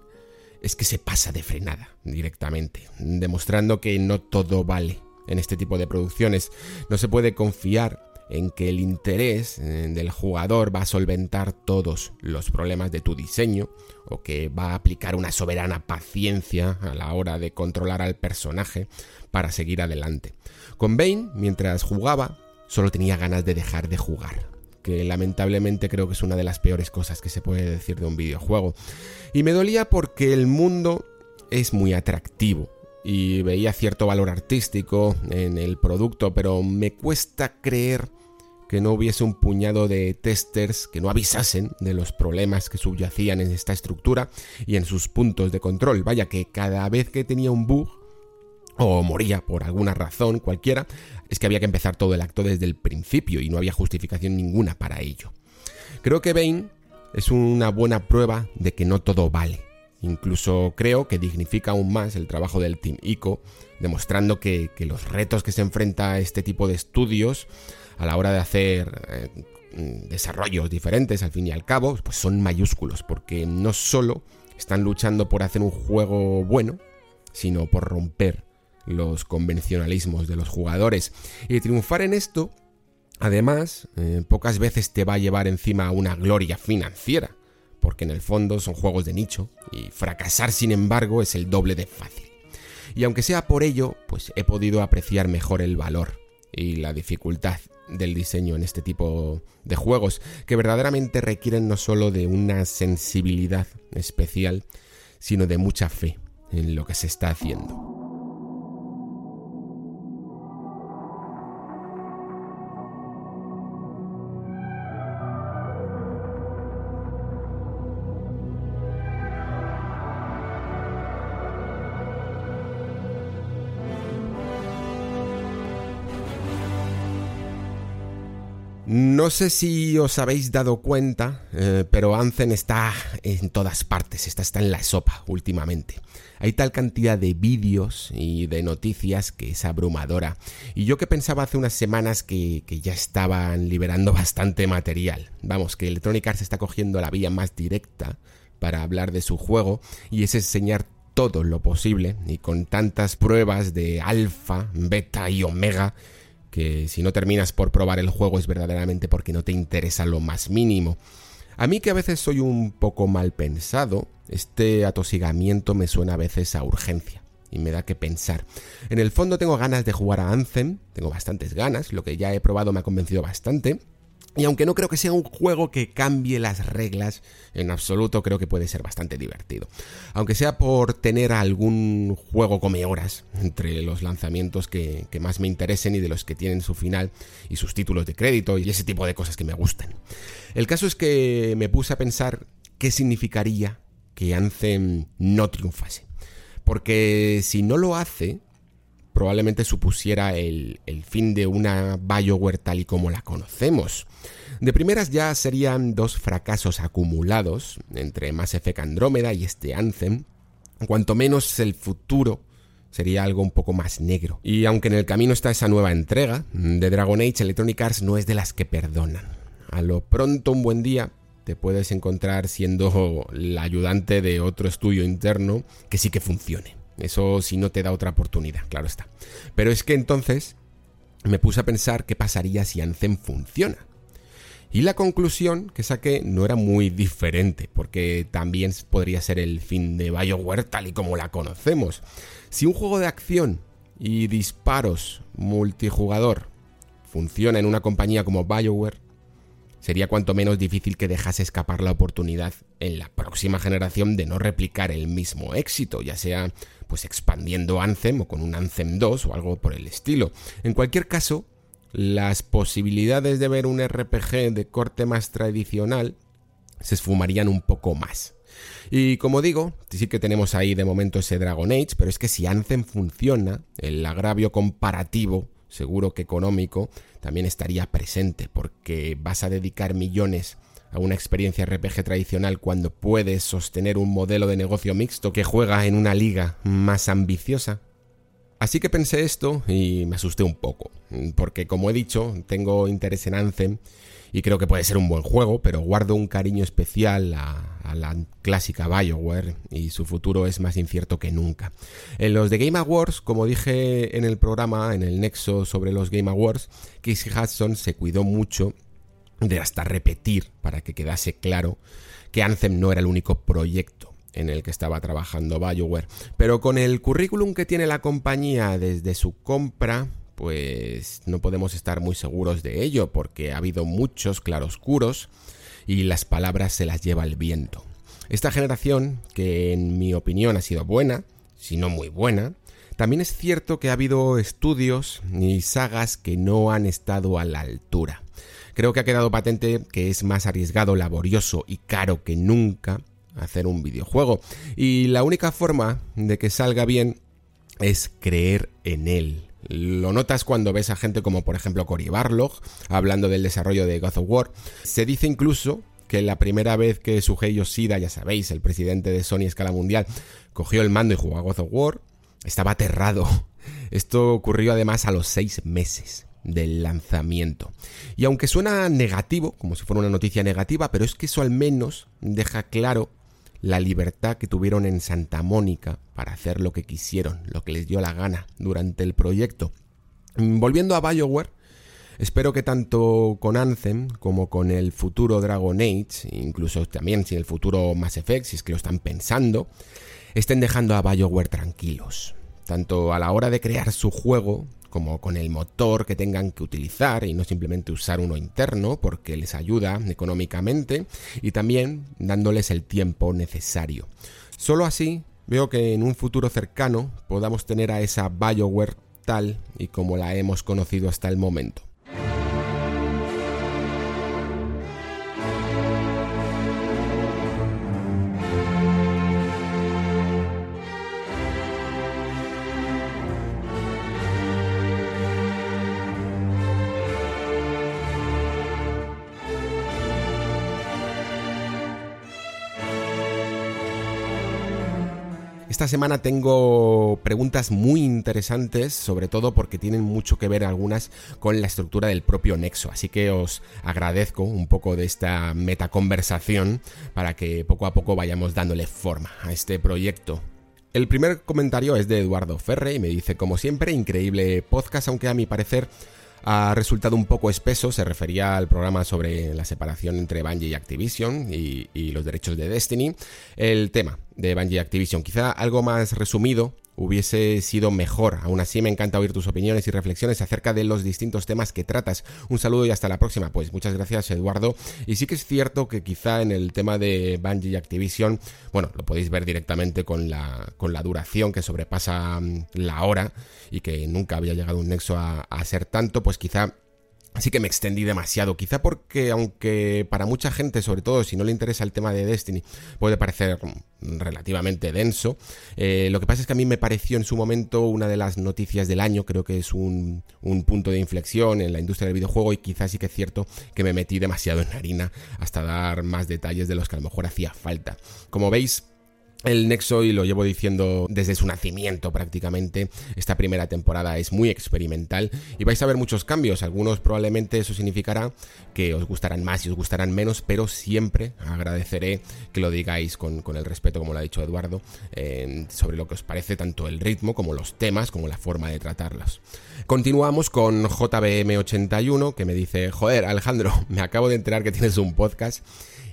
es que se pasa de frenada directamente, demostrando que no todo vale en este tipo de producciones. No se puede confiar en que el interés eh, del jugador va a solventar todos los problemas de tu diseño o que va a aplicar una soberana paciencia a la hora de controlar al personaje para seguir adelante. Con Bane, mientras jugaba, solo tenía ganas de dejar de jugar, que lamentablemente creo que es una de las peores cosas que se puede decir de un videojuego. Y me dolía porque el mundo es muy atractivo, y veía cierto valor artístico en el producto, pero me cuesta creer que no hubiese un puñado de testers que no avisasen de los problemas que subyacían en esta estructura y en sus puntos de control. Vaya que cada vez que tenía un bug o moría por alguna razón cualquiera, es que había que empezar todo el acto desde el principio y no había justificación ninguna para ello. Creo que Bane es una buena prueba de que no todo vale. Incluso creo que dignifica aún más el trabajo del Team ICO, demostrando que, los retos que se enfrenta a este tipo de estudios a la hora de hacer eh, desarrollos diferentes, al fin y al cabo, pues son mayúsculos, porque no solo están luchando por hacer un juego bueno, sino por romper los convencionalismos de los jugadores. Y triunfar en esto, además, eh, pocas veces te va a llevar encima una gloria financiera, porque en el fondo son juegos de nicho, y fracasar, sin embargo, es el doble de fácil. Y aunque sea por ello, pues he podido apreciar mejor el valor y la dificultad del diseño en este tipo de juegos, que verdaderamente requieren no solo de una sensibilidad especial, sino de mucha fe en lo que se está haciendo. No sé si os habéis dado cuenta, eh, pero Anzen está en todas partes, está, está en la sopa últimamente. Hay tal cantidad de vídeos y de noticias que es abrumadora. Y yo que pensaba hace unas semanas que, que ya estaban liberando bastante material. Vamos, que Electronic Arts está cogiendo la vía más directa para hablar de su juego y es enseñar todo lo posible y con tantas pruebas de alfa, beta y omega que si no terminas por probar el juego es verdaderamente porque no te interesa lo más mínimo. A mí que a veces soy un poco mal pensado, este atosigamiento me suena a veces a urgencia y me da que pensar. En el fondo tengo ganas de jugar a Anthem, tengo bastantes ganas, lo que ya he probado me ha convencido bastante, y aunque no creo que sea un juego que cambie las reglas en absoluto, creo que puede ser bastante divertido. Aunque sea por tener algún juego come horas entre los lanzamientos que, más me interesen y de los que tienen su final y sus títulos de crédito y ese tipo de cosas que me gustan. El caso es que me puse a pensar qué significaría que Anthem no triunfase. Porque si no lo hace, probablemente supusiera el, fin de una Bioware tal y como la conocemos. De primeras ya serían dos fracasos acumulados entre Mass Effect Andrómeda y este Anthem, cuanto menos el futuro sería algo un poco más negro. Y aunque en el camino está esa nueva entrega de Dragon Age, Electronic Arts no es de las que perdonan. A lo pronto un buen día te puedes encontrar siendo la ayudante de otro estudio interno que sí que funcione. Eso si no te da otra oportunidad, claro está. Pero es que entonces me puse a pensar qué pasaría si Anthem funciona. Y la conclusión que saqué no era muy diferente, porque también podría ser el fin de BioWare tal y como la conocemos. Si un juego de acción y disparos multijugador funciona en una compañía como BioWare, sería cuanto menos difícil que dejase escapar la oportunidad en la próxima generación de no replicar el mismo éxito, ya sea pues expandiendo Anthem o con un Anthem 2 o algo por el estilo. En cualquier caso, las posibilidades de ver un RPG de corte más tradicional se esfumarían un poco más. Y como digo, sí que tenemos ahí de momento ese Dragon Age, pero es que si Anthem funciona, el agravio comparativo, seguro que económico, también estaría presente, porque vas a dedicar millones a una experiencia RPG tradicional cuando puedes sostener un modelo de negocio mixto que juega en una liga más ambiciosa? Así que pensé esto y me asusté un poco, porque como he dicho, tengo interés en Anthem y creo que puede ser un buen juego, pero guardo un cariño especial a, la clásica Bioware y su futuro es más incierto que nunca. En los de Game Awards, como dije en el programa, en el nexo sobre los Game Awards, Casey Hudson se cuidó mucho de hasta repetir para que quedase claro que Anthem no era el único proyecto en el que estaba trabajando BioWare. Pero con el currículum que tiene la compañía desde su compra, pues no podemos estar muy seguros de ello, porque ha habido muchos claroscuros y las palabras se las lleva el viento. Esta generación, que en mi opinión ha sido buena, si no muy buena, también es cierto que ha habido estudios y sagas que no han estado a la altura creo que ha quedado patente que es más arriesgado, laborioso y caro que nunca hacer un videojuego. Y la única forma de que salga bien es creer en él. Lo notas cuando ves a gente como por ejemplo Cory Barlog hablando del desarrollo de God of War. Se dice incluso que la primera vez que Sugei Yoshida, ya sabéis, el presidente de Sony a escala mundial, cogió el mando y jugó a God of War, estaba aterrado. Esto ocurrió además a los seis meses del lanzamiento. Y aunque suena negativo, como si fuera una noticia negativa, pero es que eso al menos deja claro la libertad que tuvieron en Santa Mónica para hacer lo que quisieron, lo que les dio la gana durante el proyecto. Volviendo a BioWare, espero que tanto con Anthem como con el futuro Dragon Age, incluso también si el futuro Mass Effect, si es que lo están pensando, estén dejando a BioWare tranquilos. Tanto a la hora de crear su juego como con el motor que tengan que utilizar y no simplemente usar uno interno porque les ayuda económicamente y también dándoles el tiempo necesario. Solo así veo que en un futuro cercano podamos tener a esa BioWare tal y como la hemos conocido hasta el momento. Esta semana tengo preguntas muy interesantes, sobre todo porque tienen mucho que ver algunas con la estructura del propio Nexo, así que os agradezco un poco de esta metaconversación para que poco a poco vayamos dándole forma a este proyecto. El primer comentario es de Eduardo Ferre y me dice, como siempre, increíble podcast, aunque a mi parecer ha resultado un poco espeso, se refería al programa sobre la separación entre Bungie y Activision y, y los derechos de Destiny. El tema de Bungie y Activision, quizá algo más resumido hubiese sido mejor. Aún así me encanta oír tus opiniones y reflexiones acerca de los distintos temas que tratas. Un saludo y hasta la próxima. Pues muchas gracias Eduardo. Y sí que es cierto que quizá en el tema de Bungie y Activision, bueno, lo podéis ver directamente con la, con la duración que sobrepasa mm, la hora y que nunca había llegado un nexo a, a ser tanto, pues quizá Así que me extendí demasiado, quizá porque aunque para mucha gente, sobre todo si no le interesa el tema de Destiny, puede parecer relativamente denso, eh, lo que pasa es que a mí me pareció en su momento una de las noticias del año, creo que es un, un punto de inflexión en la industria del videojuego y quizás sí que es cierto que me metí demasiado en harina hasta dar más detalles de los que a lo mejor hacía falta. Como veis, el Nexo, y lo llevo diciendo desde su nacimiento prácticamente, esta primera temporada es muy experimental y vais a ver muchos cambios. Algunos probablemente eso significará que os gustarán más y os gustarán menos, pero siempre agradeceré que lo digáis con, el respeto, como lo ha dicho Eduardo, sobre lo que os parece tanto el ritmo como los temas, como la forma de tratarlos. Continuamos con JBM81 que me dice, joder Alejandro, me acabo de enterar que tienes un podcast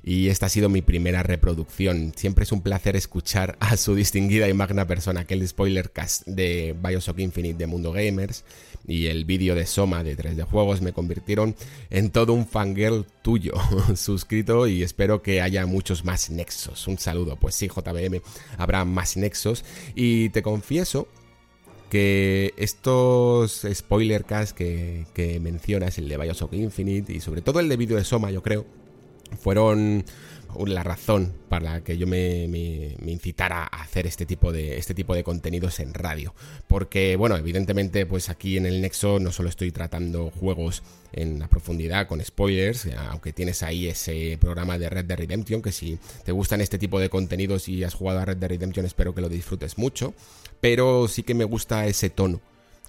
y esta ha sido mi primera reproducción. Siempre es un placer escuchar a su distinguida y magna persona, aquel spoiler cast de Bioshock Infinite de Mundo Gamers y el vídeo de Soma de 3D Juegos me convirtieron en todo un fangirl tuyo, suscrito y espero que haya muchos más nexos. Un saludo, pues sí, JBM, habrá más nexos y te confieso que estos spoiler cast que, que mencionas, el de Bioshock Infinite y sobre todo el de vídeo de Soma, yo creo, fueron la razón para la que yo me, incitara a hacer este tipo de este tipo de contenidos en radio. Porque bueno evidentemente pues aquí en el Nexo no solo estoy tratando juegos en la profundidad con spoilers aunque tienes ahí ese programa de Red Dead Redemption que si te gustan este tipo de contenidos y has jugado a Red Dead Redemption espero que lo disfrutes mucho. Pero sí que me gusta ese tono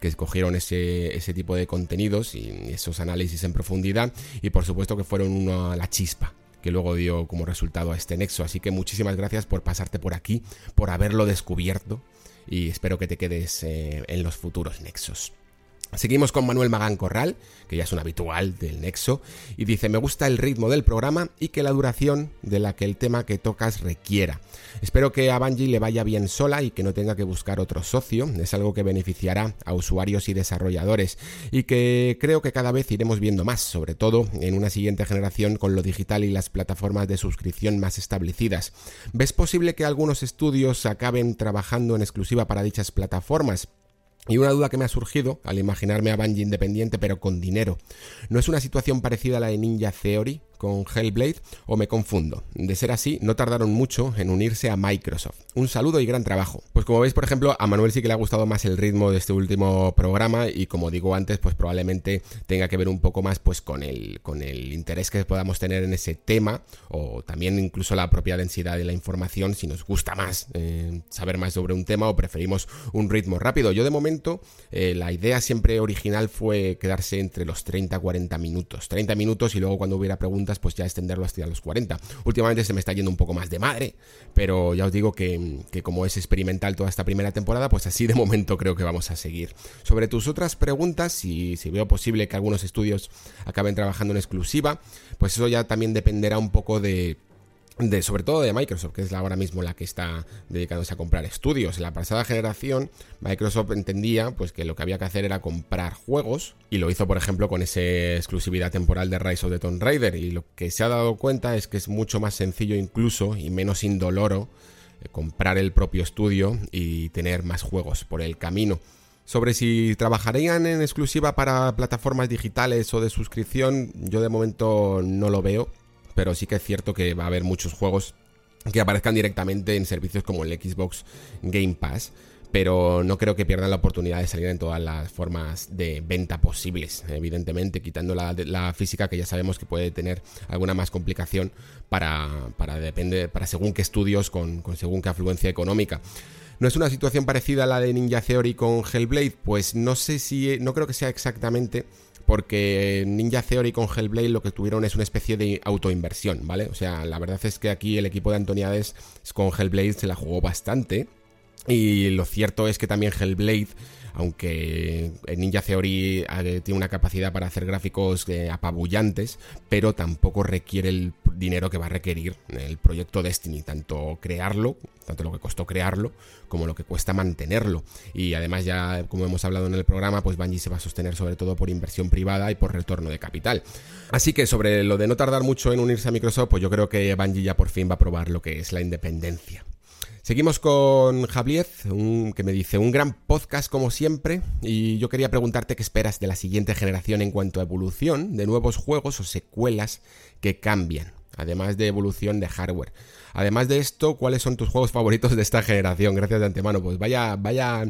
que escogieron ese, ese tipo de contenidos y esos análisis en profundidad y por supuesto que fueron una, la chispa que luego dio como resultado a este nexo. Así que muchísimas gracias por pasarte por aquí, por haberlo descubierto y espero que te quedes eh, en los futuros nexos. Seguimos con Manuel Magán Corral, que ya es un habitual del Nexo, y dice, me gusta el ritmo del programa y que la duración de la que el tema que tocas requiera. Espero que a Bungie le vaya bien sola y que no tenga que buscar otro socio, es algo que beneficiará a usuarios y desarrolladores, y que creo que cada vez iremos viendo más, sobre todo en una siguiente generación con lo digital y las plataformas de suscripción más establecidas. ¿Ves posible que algunos estudios acaben trabajando en exclusiva para dichas plataformas? Y una duda que me ha surgido al imaginarme a Bungie independiente pero con dinero. ¿No es una situación parecida a la de Ninja Theory con Hellblade o me confundo. De ser así, no tardaron mucho en unirse a Microsoft. Un saludo y gran trabajo. Pues como veis, por ejemplo, a Manuel sí que le ha gustado más el ritmo de este último programa y como digo antes, pues probablemente tenga que ver un poco más pues con el, con el interés que podamos tener en ese tema o también incluso la propia densidad de la información si nos gusta más eh, saber más sobre un tema o preferimos un ritmo rápido. Yo de momento eh, la idea siempre original fue quedarse entre los 30 40 minutos. 30 minutos y luego cuando hubiera preguntas pues ya extenderlo hasta los 40. Últimamente se me está yendo un poco más de madre, pero ya os digo que, como es experimental toda esta primera temporada, pues así de momento creo que vamos a seguir. Sobre tus otras preguntas, si, si veo posible que algunos estudios acaben trabajando en exclusiva, pues eso ya también dependerá un poco de de, sobre todo de Microsoft, que es ahora mismo la que está dedicándose a comprar estudios. En la pasada generación, Microsoft entendía pues, que lo que había que hacer era comprar juegos, y lo hizo, por ejemplo, con esa exclusividad temporal de Rise of the Tomb Raider. Y lo que se ha dado cuenta es que es mucho más sencillo, incluso, y menos indoloro, eh, comprar el propio estudio y tener más juegos por el camino. Sobre si trabajarían en exclusiva para plataformas digitales o de suscripción, yo de momento no lo veo pero sí que es cierto que va a haber muchos juegos que aparezcan directamente en servicios como el Xbox Game Pass pero no creo que pierdan la oportunidad de salir en todas las formas de venta posibles, evidentemente, quitando la, física que ya sabemos que puede tener alguna más complicación para, para, depende, para según qué estudios, con, con según qué afluencia económica. ¿No es una situación parecida a la de Ninja Theory con Hellblade? Pues no sé si, no creo que sea exactamente, porque Ninja Theory con Hellblade lo que tuvieron es una especie de autoinversión, ¿vale? O sea, la verdad es que aquí el equipo de Antoniades con Hellblade se la jugó bastante. Y lo cierto es que también Hellblade aunque Ninja Theory eh, tiene una capacidad para hacer gráficos eh, apabullantes, pero tampoco requiere el dinero que va a requerir el proyecto Destiny, tanto crearlo, tanto lo que costó crearlo, como lo que cuesta mantenerlo. Y además ya, como hemos hablado en el programa, pues Bungie se va a sostener sobre todo por inversión privada y por retorno de capital. Así que sobre lo de no tardar mucho en unirse a Microsoft, pues yo creo que Bungie ya por fin va a probar lo que es la independencia. Seguimos con Javier, que me dice, un gran podcast como siempre, y yo quería preguntarte qué esperas de la siguiente generación en cuanto a evolución de nuevos juegos o secuelas que cambian, además de evolución de hardware. Además de esto, ¿cuáles son tus juegos favoritos de esta generación? Gracias de antemano, pues vaya, vaya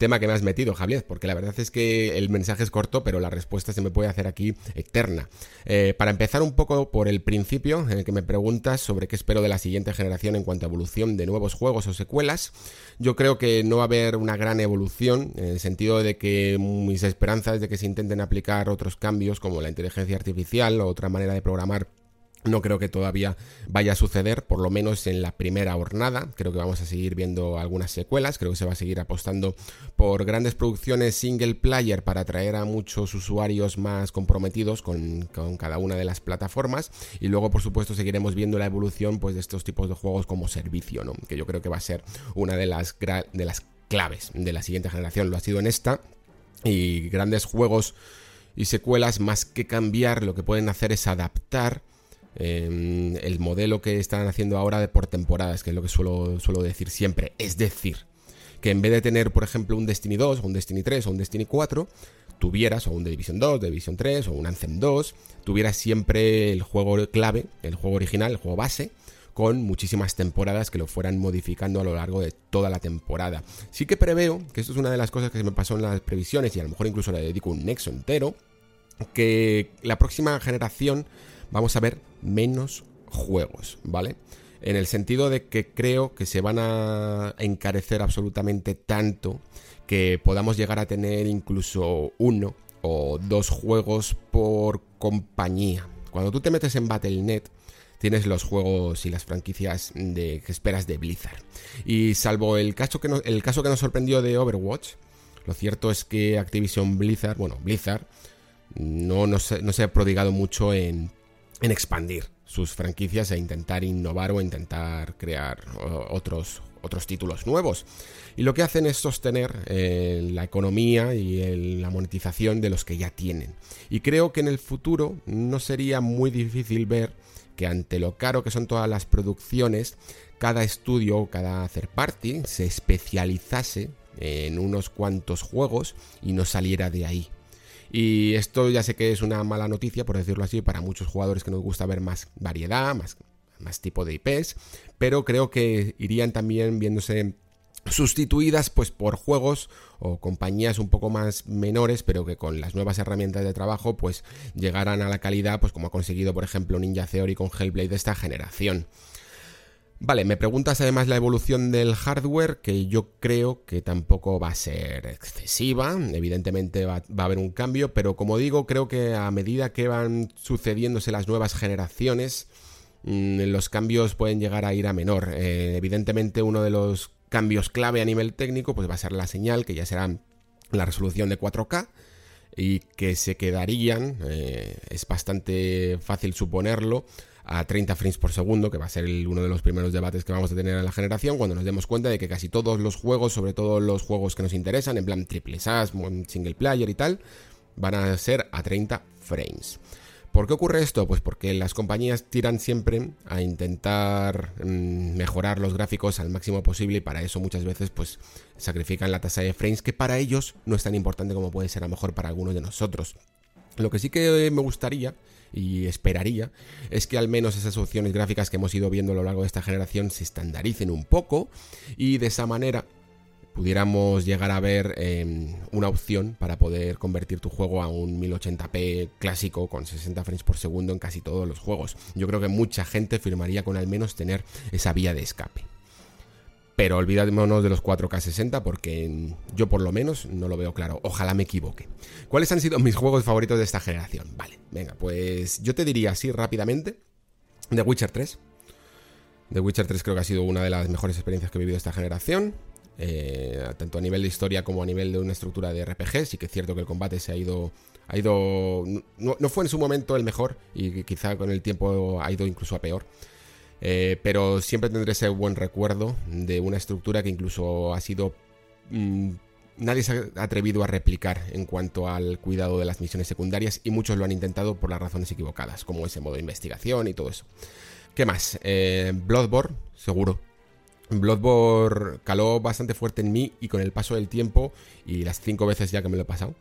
tema que me has metido, Javier, porque la verdad es que el mensaje es corto, pero la respuesta se me puede hacer aquí eterna. Eh, para empezar un poco por el principio, en el que me preguntas sobre qué espero de la siguiente generación en cuanto a evolución de nuevos juegos o secuelas, yo creo que no va a haber una gran evolución, en el sentido de que mis esperanzas de que se intenten aplicar otros cambios como la inteligencia artificial o otra manera de programar no creo que todavía vaya a suceder, por lo menos en la primera jornada. Creo que vamos a seguir viendo algunas secuelas. Creo que se va a seguir apostando por grandes producciones single player para atraer a muchos usuarios más comprometidos con, cada una de las plataformas. Y luego, por supuesto, seguiremos viendo la evolución pues, de estos tipos de juegos como servicio, ¿no? que yo creo que va a ser una de las, de las claves de la siguiente generación. Lo ha sido en esta. Y grandes juegos y secuelas, más que cambiar, lo que pueden hacer es adaptar Em, el modelo que están haciendo ahora de por temporadas, que es lo que suelo, suelo decir siempre. Es decir, que en vez de tener, por ejemplo, un Destiny 2, o un Destiny 3 o un Destiny 4, tuvieras o un Division 2, The Division 3 o un Anthem 2, tuvieras siempre el juego clave, el juego original, el juego base, con muchísimas temporadas que lo fueran modificando a lo largo de toda la temporada. Sí que preveo, que esto es una de las cosas que se me pasó en las previsiones y a lo mejor incluso le dedico un nexo entero, que la próxima generación vamos a ver menos juegos, ¿vale? En el sentido de que creo que se van a encarecer absolutamente tanto que podamos llegar a tener incluso uno o dos juegos por compañía. Cuando tú te metes en Battle.net, tienes los juegos y las franquicias de, que esperas de Blizzard. Y salvo el caso, que el caso que nos sorprendió de Overwatch, lo cierto es que Activision Blizzard, bueno, Blizzard, no, no se ha prodigado mucho en en expandir sus franquicias e intentar innovar o intentar crear otros, otros títulos nuevos. Y lo que hacen es sostener eh, la economía y la monetización de los que ya tienen. Y creo que en el futuro no sería muy difícil ver que ante lo caro que son todas las producciones, cada estudio o cada third party se especializase en unos cuantos juegos y no saliera de ahí Y esto ya sé que es una mala noticia, por decirlo así, para muchos jugadores que nos gusta ver más variedad, más, más tipo de IPs, pero creo que irían también viéndose sustituidas pues por juegos o compañías un poco más menores pero que con las nuevas herramientas de trabajo pues llegaran a la calidad pues como ha conseguido por ejemplo Ninja Theory con Hellblade de esta generación. Vale, me preguntas además la evolución del hardware, que yo creo que tampoco va a ser excesiva, evidentemente va, a haber un cambio, pero como digo, creo que a medida que van sucediéndose las nuevas generaciones, mm, los cambios pueden llegar a ir a menor. Eh, evidentemente uno de los cambios clave a nivel técnico, pues va a ser la señal, que ya será la resolución de 4K y que se quedarían, eh, es bastante fácil suponerlo, a 30 frames por segundo, que va a ser uno de los primeros debates que vamos a tener en la generación, cuando nos demos cuenta de que casi todos los juegos, sobre todo los juegos que nos interesan, en plan triple SAS, single player y tal, van a ser a 30 frames. ¿Por qué ocurre esto? Pues porque las compañías tiran siempre a intentar mm, mejorar los gráficos al máximo posible y para eso muchas veces pues sacrifican la tasa de frames que para ellos no es tan importante como puede ser a lo mejor para algunos de nosotros. Lo que sí que me gustaría y esperaría es que al menos esas opciones gráficas que hemos ido viendo a lo largo de esta generación se estandaricen un poco y de esa manera pudiéramos llegar a ver em, una opción para poder convertir tu juego a un 1080p clásico con 60 frames por segundo en casi todos los juegos. Yo creo que mucha gente firmaría con al menos tener esa vía de escape. Pero olvidémonos de los 4K 60 porque yo por lo menos no lo veo claro. Ojalá me equivoque. ¿Cuáles han sido mis juegos favoritos de esta generación? Vale, venga, pues yo te diría así rápidamente. The Witcher 3. The Witcher 3 creo que ha sido una de las mejores experiencias que he vivido esta generación. Eh, tanto a nivel de historia como a nivel de una estructura de RPG. Sí que es cierto que el combate se ha ido. Ha ido. No, no fue en su momento el mejor. Y quizá con el tiempo ha ido incluso a peor. Eh, pero siempre tendré ese buen recuerdo de una estructura que incluso ha sido... Mm, nadie se ha atrevido a replicar en cuanto al cuidado de las misiones secundarias y muchos lo han intentado por las razones equivocadas, como ese modo de investigación y todo eso. ¿Qué más? Eh, Bloodborne, seguro. Bloodborne caló bastante fuerte en mí y con el paso del tiempo y las cinco veces ya que me lo he pasado,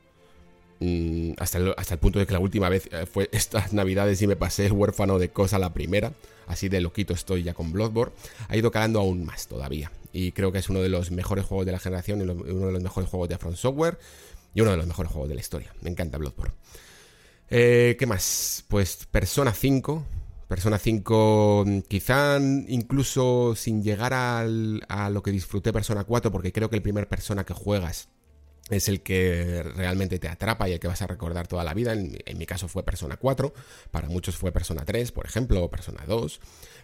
hasta, el, hasta el punto de que la última vez eh, fue estas navidades y me pasé huérfano de cosa la primera así de loquito estoy ya con Bloodborne, ha ido calando aún más todavía. Y creo que es uno de los mejores juegos de la generación uno de los mejores juegos de Front Software y uno de los mejores juegos de la historia. Me encanta Bloodborne. Eh, ¿Qué más? Pues Persona 5. Persona 5, quizá incluso sin llegar a lo que disfruté Persona 4, porque creo que el primer Persona que juegas es el que realmente te atrapa y el que vas a recordar toda la vida. En, mi caso fue Persona 4, para muchos fue Persona 3, por ejemplo, o Persona 2.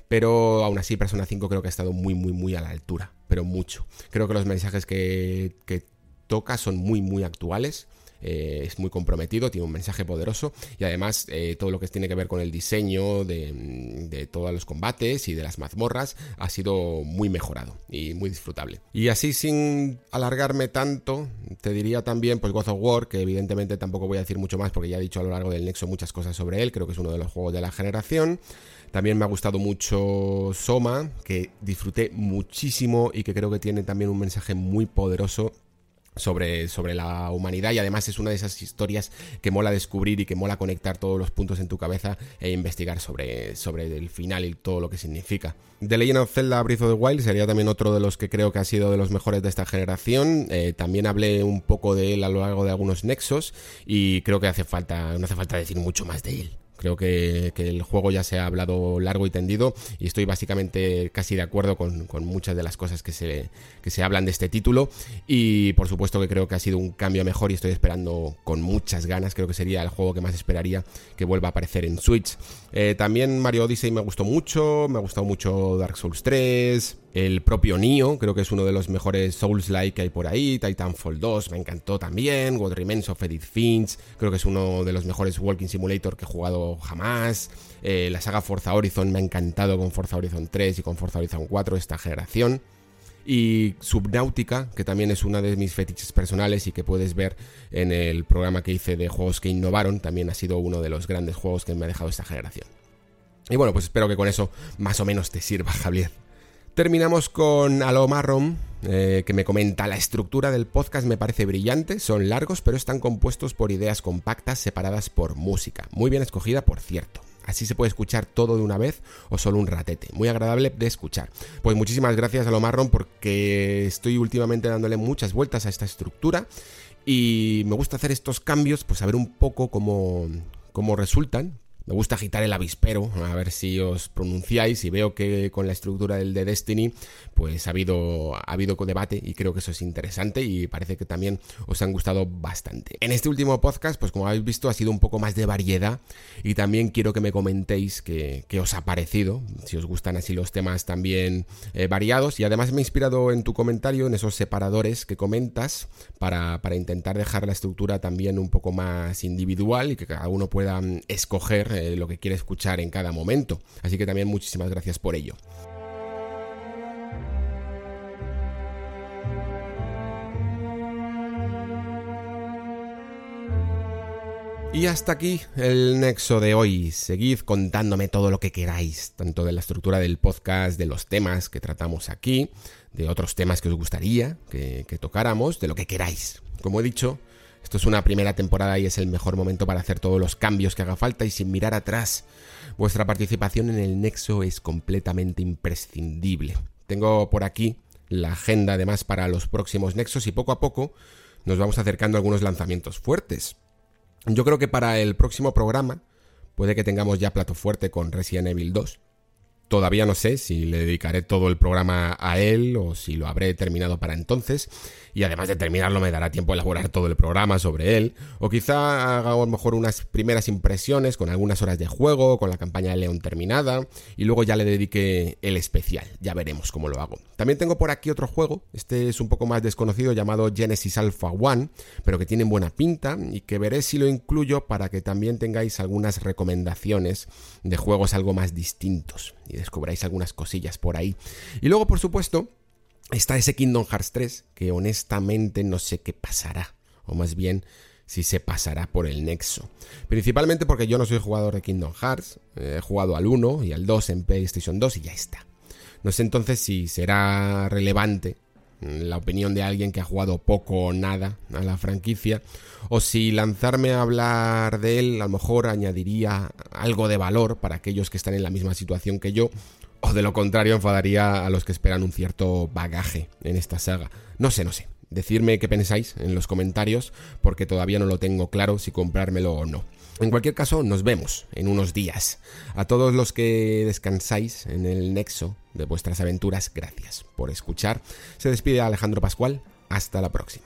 Pero aún así, Persona 5 creo que ha estado muy, muy, muy a la altura, pero mucho. Creo que los mensajes que, que toca son muy, muy actuales. Eh, es muy comprometido, tiene un mensaje poderoso y además eh, todo lo que tiene que ver con el diseño de, todos los combates y de las mazmorras ha sido muy mejorado y muy disfrutable. Y así sin alargarme tanto, te diría también pues God of War, que evidentemente tampoco voy a decir mucho más porque ya he dicho a lo largo del Nexo muchas cosas sobre él, creo que es uno de los juegos de la generación. También me ha gustado mucho Soma, que disfruté muchísimo y que creo que tiene también un mensaje muy poderoso sobre, sobre la humanidad y además es una de esas historias que mola descubrir y que mola conectar todos los puntos en tu cabeza e investigar sobre, sobre el final y todo lo que significa. The Legend of Zelda Breath of the Wild sería también otro de los que creo que ha sido de los mejores de esta generación. Eh, también hablé un poco de él a lo largo de algunos nexos y creo que hace falta, no hace falta decir mucho más de él. Creo que, el juego ya se ha hablado largo y tendido y estoy básicamente casi de acuerdo con, muchas de las cosas que se, que se hablan de este título. Y por supuesto que creo que ha sido un cambio mejor y estoy esperando con muchas ganas, creo que sería el juego que más esperaría que vuelva a aparecer en Switch. Eh, también Mario Odyssey me gustó mucho, me ha gustado mucho Dark Souls 3, el propio Nioh, creo que es uno de los mejores Souls-like que hay por ahí. Titanfall 2 me encantó también. What Remains of Edith Finch, creo que es uno de los mejores Walking Simulator que he jugado jamás. Eh, la saga Forza Horizon me ha encantado con Forza Horizon 3 y con Forza Horizon 4 esta generación. Y Subnautica, que también es una de mis fetiches personales y que puedes ver en el programa que hice de juegos que innovaron, también ha sido uno de los grandes juegos que me ha dejado esta generación. Y bueno, pues espero que con eso más o menos te sirva, Javier. Terminamos con Alo Marron, eh, que me comenta, la estructura del podcast me parece brillante, son largos pero están compuestos por ideas compactas separadas por música, muy bien escogida por cierto. Así se puede escuchar todo de una vez o solo un ratete. Muy agradable de escuchar. Pues muchísimas gracias a lo marrón porque estoy últimamente dándole muchas vueltas a esta estructura y me gusta hacer estos cambios, pues a ver un poco cómo, cómo resultan, me gusta agitar el avispero, a ver si os pronunciáis y veo que con la estructura del de Destiny pues ha habido, ha habido debate y creo que eso es interesante y parece que también os han gustado bastante. En este último podcast, pues como habéis visto, ha sido un poco más de variedad y también quiero que me comentéis qué, os ha parecido, si os gustan así los temas también eh, variados y además me he inspirado en tu comentario, en esos separadores que comentas para, para intentar dejar la estructura también un poco más individual y que cada uno pueda mm, escoger eh, lo que quiere escuchar en cada momento. Así que también muchísimas gracias por ello. Y hasta aquí el nexo de hoy. Seguid contándome todo lo que queráis, tanto de la estructura del podcast, de los temas que tratamos aquí, de otros temas que os gustaría que, que tocáramos, de lo que queráis. Como he dicho, esto es una primera temporada y es el mejor momento para hacer todos los cambios que haga falta y sin mirar atrás. Vuestra participación en el Nexo es completamente imprescindible. Tengo por aquí la agenda además para los próximos Nexos y poco a poco nos vamos acercando a algunos lanzamientos fuertes. Yo creo que para el próximo programa puede que tengamos ya plato fuerte con Resident Evil 2. Todavía no sé si le dedicaré todo el programa a él o si lo habré terminado para entonces. Y además de terminarlo me dará tiempo a elaborar todo el programa sobre él, o quizá haga a lo mejor unas primeras impresiones con algunas horas de juego, con la campaña de León terminada, y luego ya le dedique el especial, ya veremos cómo lo hago. También tengo por aquí otro juego, este es un poco más desconocido llamado Genesis Alpha One, pero que tiene buena pinta y que veré si lo incluyo para que también tengáis algunas recomendaciones de juegos algo más distintos y descubráis algunas cosillas por ahí. Y luego, por supuesto, está ese Kingdom Hearts 3 que honestamente no sé qué pasará, o más bien si se pasará por el nexo. Principalmente porque yo no soy jugador de Kingdom Hearts, he jugado al 1 y al 2 en PlayStation 2 y ya está. No sé entonces si será relevante la opinión de alguien que ha jugado poco o nada a la franquicia, o si lanzarme a hablar de él a lo mejor añadiría algo de valor para aquellos que están en la misma situación que yo, o de lo contrario enfadaría a los que esperan un cierto bagaje en esta saga. No sé, no sé. Decidme qué pensáis en los comentarios porque todavía no lo tengo claro si comprármelo o no. En cualquier caso, nos vemos en unos días. A todos los que descansáis en el nexo de vuestras aventuras, gracias por escuchar. Se despide Alejandro Pascual. Hasta la próxima.